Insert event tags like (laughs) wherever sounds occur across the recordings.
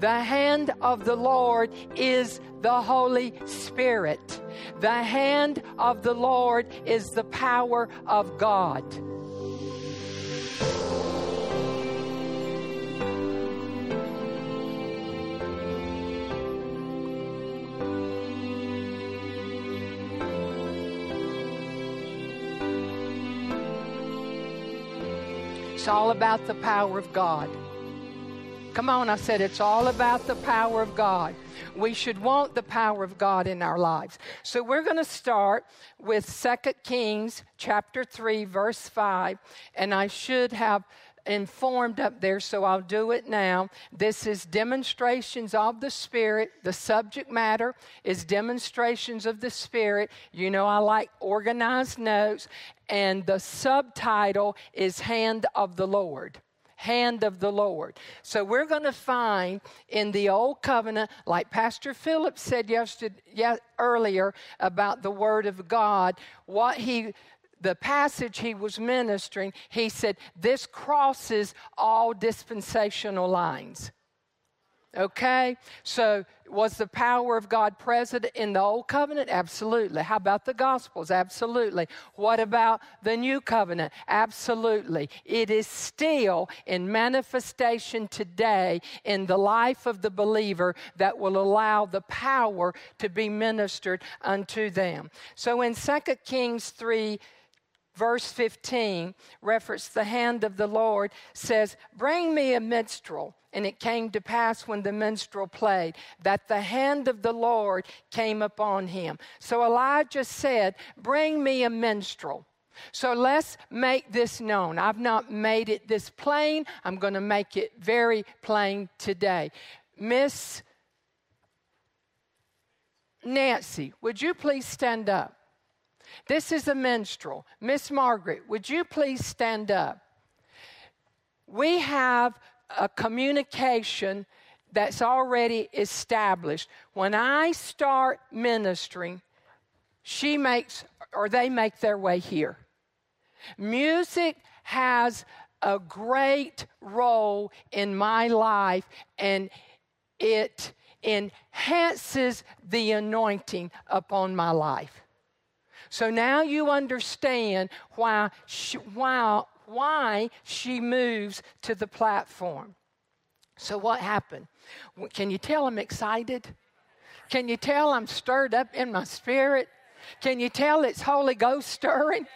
The hand of the Lord is the Holy Spirit. The hand of the Lord is the power of God. It's all about the power of God. Come on, I said it's all about the power of God. We should want the power of God in our lives. So we're going to start with 2 Kings chapter 3 verse 5 and I should have informed up there, so I'll do it now. This is demonstrations of the Spirit. The subject matter is demonstrations of the Spirit. You know, I like organized notes, and the subtitle is Hand of the Lord hand of the Lord. So we're going to find in the Old Covenant, like Pastor Philip said yesterday, yeah, earlier about the Word of God, what he the passage he was ministering, he said, This crosses all dispensational lines. Okay? So, was the power of God present in the Old Covenant? Absolutely. How about the Gospels? Absolutely. What about the New Covenant? Absolutely. It is still in manifestation today in the life of the believer that will allow the power to be ministered unto them. So, in 2 Kings 3, verse 15, reference the hand of the Lord, says, Bring me a minstrel. And it came to pass when the minstrel played that the hand of the Lord came upon him. So Elijah said, Bring me a minstrel. So let's make this known. I've not made it this plain. I'm going to make it very plain today. Miss Nancy, would you please stand up? This is a minstrel. Miss Margaret, would you please stand up? We have a communication that's already established. When I start ministering, she makes or they make their way here. Music has a great role in my life and it enhances the anointing upon my life. So now you understand why she, why, why she moves to the platform. So, what happened? Can you tell I'm excited? Can you tell I'm stirred up in my spirit? Can you tell it's Holy Ghost stirring?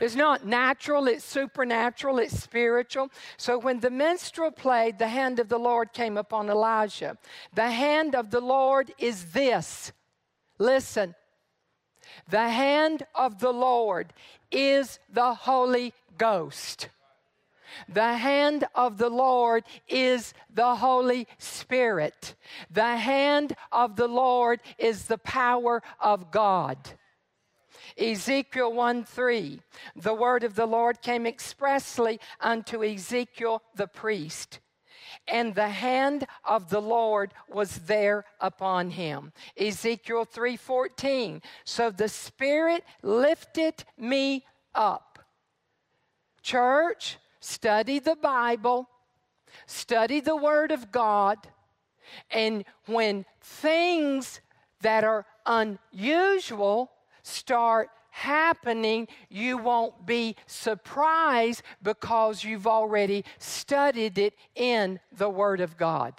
It's not natural, it's supernatural, it's spiritual. So when the minstrel played, the hand of the Lord came upon Elijah. The hand of the Lord is this. Listen, the hand of the Lord is the Holy Ghost. The hand of the Lord is the Holy Spirit. The hand of the Lord is the power of God. Ezekiel 1 3, the word of the Lord came expressly unto Ezekiel the priest and the hand of the Lord was there upon him. Ezekiel 3:14. So the Spirit lifted me up. Church, study the Bible, study the Word of God, and when things that are unusual start happening, you won't be surprised because you've already studied it in the Word of God.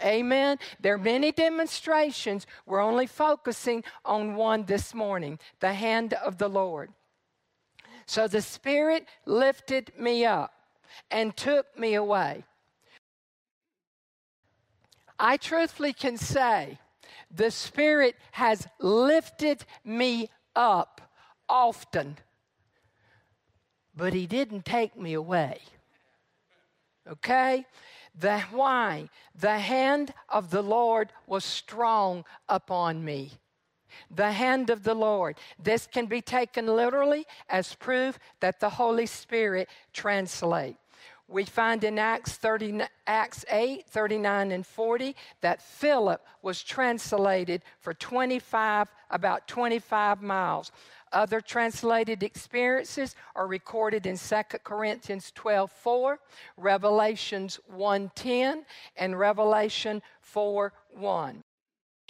Amen. Amen. There are many demonstrations. We're only focusing on one this morning the hand of the Lord. So the Spirit lifted me up and took me away. I truthfully can say the Spirit has lifted me up often, but he didn't take me away. Okay? The why? The hand of the Lord was strong upon me. The hand of the Lord. This can be taken literally as proof that the Holy Spirit translate. We find in Acts, 30, Acts 8, 39 and 40 that Philip was translated for 25, about 25 miles. Other translated experiences are recorded in 2 Corinthians 12 4, Revelations 1 10, and Revelation 4 1.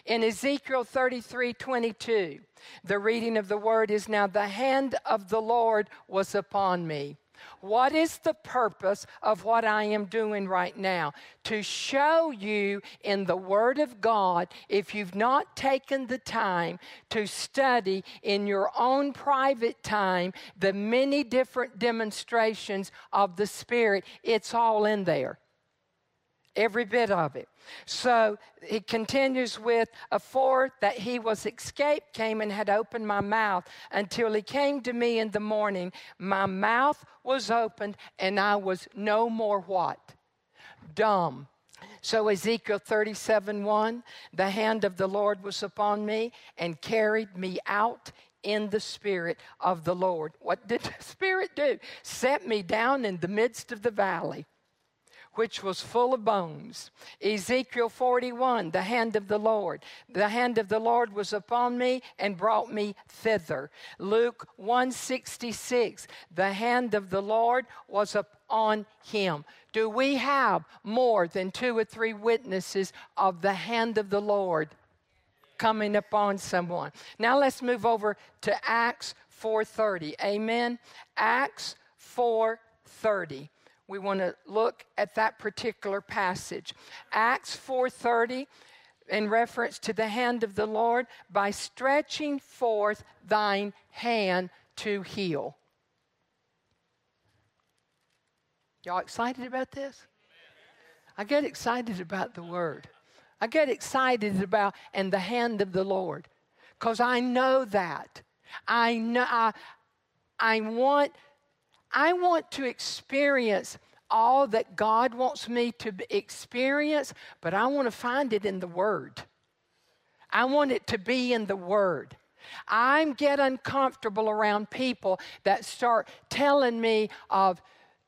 In Ezekiel 33 22, the reading of the word is now the hand of the Lord was upon me what is the purpose of what I am doing right now? To show you in the Word of God, if you've not taken the time to study in your own private time the many different demonstrations of the Spirit, it's all in there. Every bit of it. So he continues with a fourth that he was escaped, came and had opened my mouth until he came to me in the morning. My mouth was opened and I was no more what? Dumb. So Ezekiel 37 1, the hand of the Lord was upon me and carried me out in the spirit of the Lord. What did the (laughs) Spirit do? Set me down in the midst of the valley which was full of bones. Ezekiel 41, the hand of the Lord. The hand of the Lord was upon me and brought me thither. Luke 166, the hand of the Lord was upon him. Do we have more than two or three witnesses of the hand of the Lord coming upon someone? Now let's move over to Acts 4:30. Amen. Acts 4:30 we want to look at that particular passage. Acts 4:30 in reference to the hand of the Lord by stretching forth thine hand to heal. Y'all excited about this? I get excited about the word. I get excited about and the hand of the Lord because I know that. I know I, I want I want to experience all that God wants me to experience, but I want to find it in the Word. I want it to be in the Word. I get uncomfortable around people that start telling me of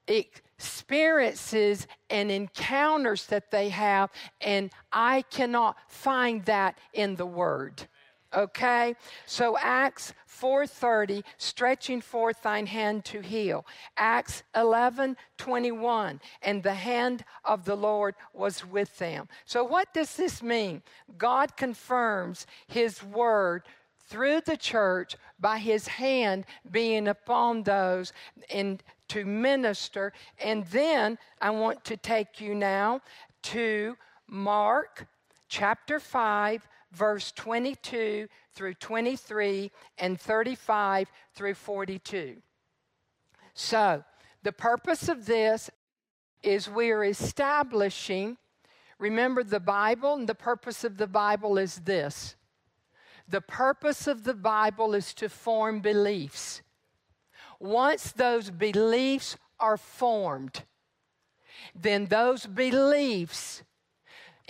experiences and encounters that they have, and I cannot find that in the Word. Okay? So Acts 4:30, stretching forth thine hand to heal. Acts 11:21, and the hand of the Lord was with them. So what does this mean? God confirms his word through the church by his hand being upon those and to minister. And then I want to take you now to Mark chapter 5 verse 22 through 23 and 35 through 42. So, the purpose of this is we are establishing, remember the Bible, and the purpose of the Bible is this. The purpose of the Bible is to form beliefs. Once those beliefs are formed, then those beliefs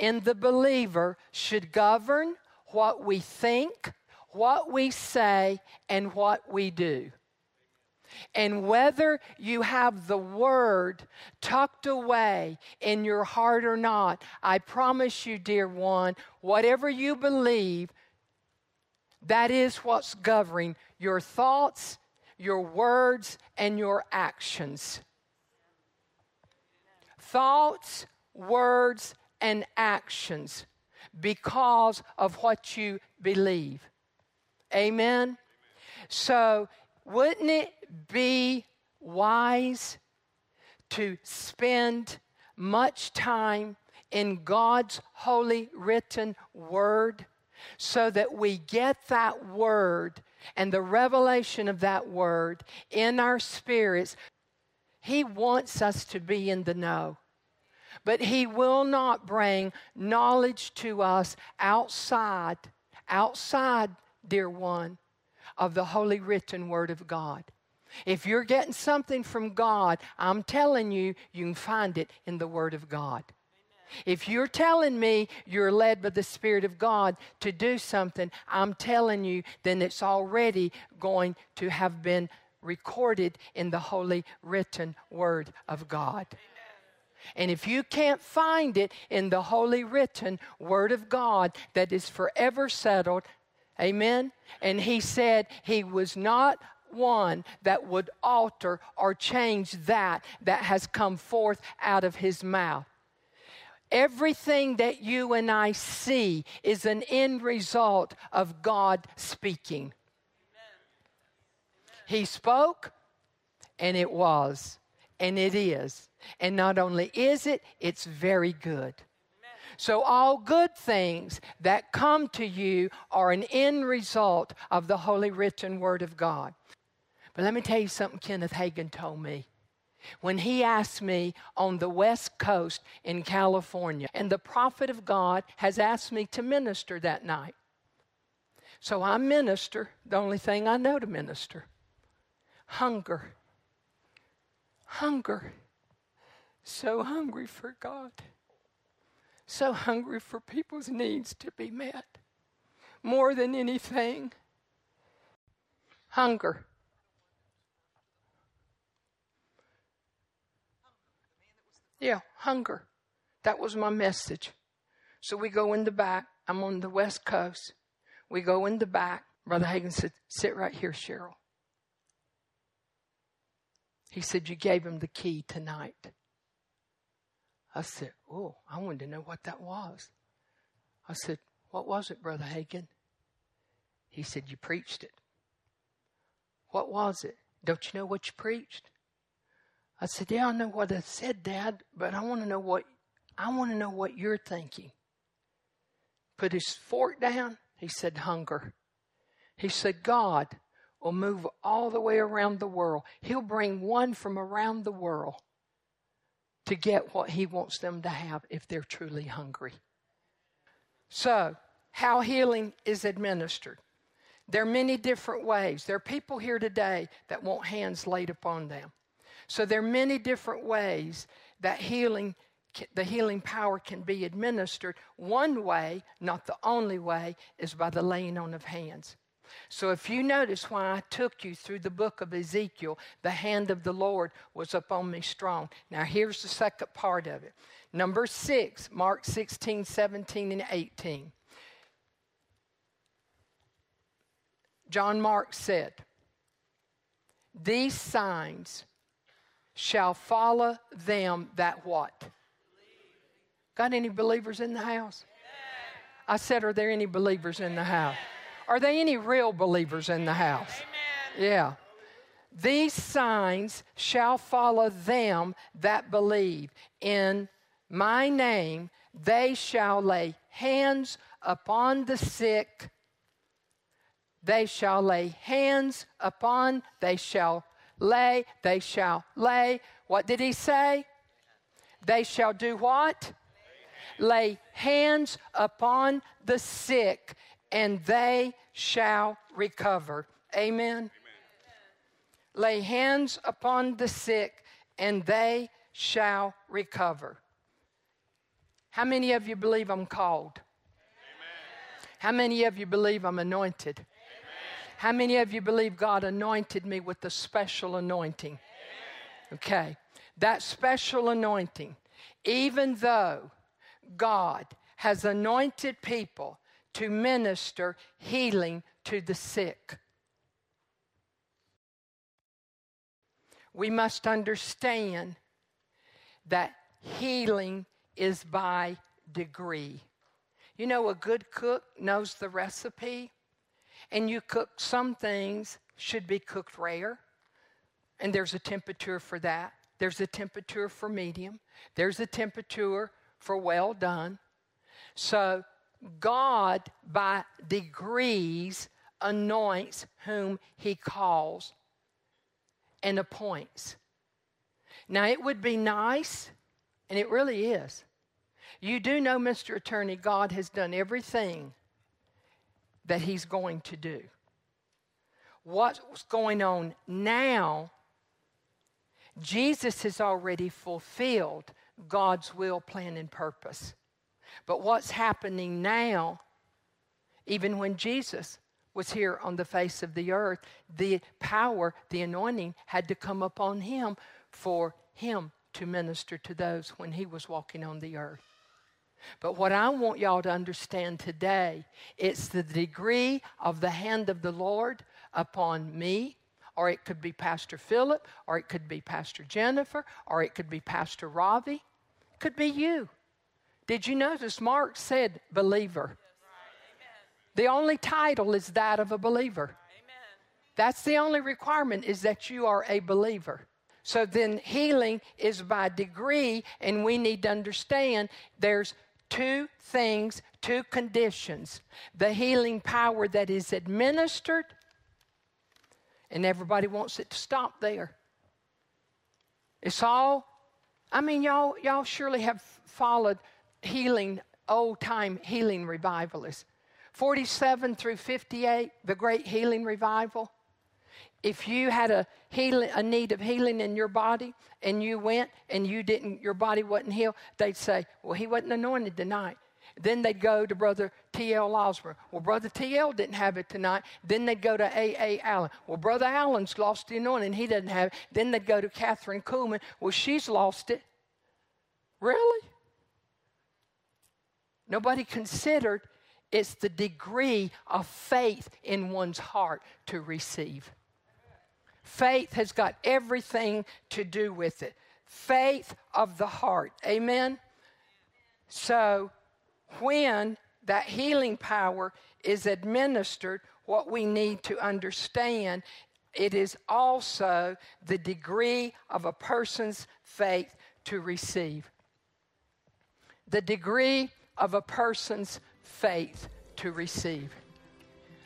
in the believer should govern what we think, what we say, and what we do. And whether you have the word tucked away in your heart or not, I promise you, dear one, whatever you believe, that is what's governing your thoughts, your words, and your actions. Thoughts, words, and actions because of what you believe. Amen? Amen? So, wouldn't it be wise to spend much time in God's holy written word so that we get that word and the revelation of that word in our spirits? He wants us to be in the know. But He will not bring knowledge to us outside, outside, dear one, of the holy written Word of God. If you're getting something from God, I'm telling you, you can find it in the Word of God. If you're telling me you're led by the Spirit of God to do something, I'm telling you, then it's already going to have been recorded in the holy written word of God. And if you can't find it in the holy written word of God that is forever settled, amen. And he said he was not one that would alter or change that that has come forth out of his mouth. Everything that you and I see is an end result of God speaking. He spoke, and it was, and it is. And not only is it, it's very good. So, all good things that come to you are an end result of the holy written word of God. But let me tell you something Kenneth Hagin told me. When he asked me on the West Coast in California, and the prophet of God has asked me to minister that night. So I minister the only thing I know to minister hunger. Hunger. So hungry for God. So hungry for people's needs to be met. More than anything, hunger. Yeah, hunger. That was my message. So we go in the back. I'm on the West Coast. We go in the back. Brother Hagin said, Sit right here, Cheryl. He said, You gave him the key tonight. I said, Oh, I wanted to know what that was. I said, What was it, Brother Hagin? He said, You preached it. What was it? Don't you know what you preached? I said, Yeah, I know what I said, Dad, but I want to know what I want to know what you're thinking. Put his fork down. He said, Hunger. He said, God will move all the way around the world. He'll bring one from around the world to get what he wants them to have if they're truly hungry. So, how healing is administered. There are many different ways. There are people here today that want hands laid upon them. So there are many different ways that healing the healing power can be administered. One way, not the only way, is by the laying on of hands. So if you notice why I took you through the book of Ezekiel, the hand of the Lord was upon me strong. Now here's the second part of it. Number six, Mark 16, 17, and 18. John Mark said, These signs shall follow them that what? Got any believers in the house? I said, Are there any believers in the house? Are there any real believers in the house? Yeah. These signs shall follow them that believe. In my name, they shall lay hands upon the sick. They shall lay hands upon, they shall lay, they shall lay. What did he say? They shall do what? Lay hands upon the sick, and they shall recover. Amen. Amen. Lay hands upon the sick, and they shall recover. How many of you believe I'm called? Amen. How many of you believe I'm anointed? How many of you believe God anointed me with the special anointing? Okay. That special anointing, even though God has anointed people to minister healing to the sick, we must understand that healing is by degree. You know, a good cook knows the recipe and you cook some things should be cooked rare, and there's a temperature for that. There's a temperature for medium. There's a temperature for well done. So God, by degrees, anoints whom He calls and appoints. Now, it would be nice, and it really is. You do know, Mr. Attorney, God has done everything that he's going to do. What's going on now, Jesus has already fulfilled God's will, plan, and purpose. But what's happening now, even when Jesus was here on the face of the earth, the power, the anointing had to come upon him for him to minister to those when he was walking on the earth. But what I want y'all to understand today, it's the degree of the hand of the Lord upon me, or it could be Pastor Philip, or it could be Pastor Jennifer, or it could be Pastor Ravi, it could be you. Did you notice Mark said believer? The only title is that of a believer. That's the only requirement is that you are a believer. So then healing is by degree, and we need to understand there's two things, two conditions the healing power that is administered, and everybody wants it to stop there. It's all, I mean, y'all, y'all surely have followed healing, old time healing revivalists. 47 through 58, the great healing revival. If you had a healing, a need of healing in your body, and you went and you didn't, your body wasn't healed, they'd say, "Well, he wasn't anointed tonight." Then they'd go to Brother T.L. Osborn. Well, Brother T.L. didn't have it tonight. Then they'd go to A.A. Allen. Well, Brother Allen's lost the anointing. He doesn't have it. Then they'd go to Kathryn Kuhlman. Well, she's lost it. Really? Nobody considered it's the degree of faith in one's heart to receive. Faith has got everything to do with it. Faith of the heart. Amen? So, when that healing power is administered, what we need to understand it is also the degree of a person's faith to receive. The degree of a person's faith to receive.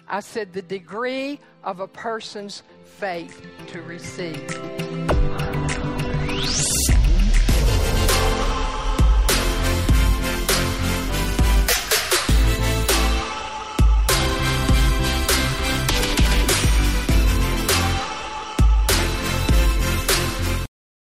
I said the degree of a person's faith to receive.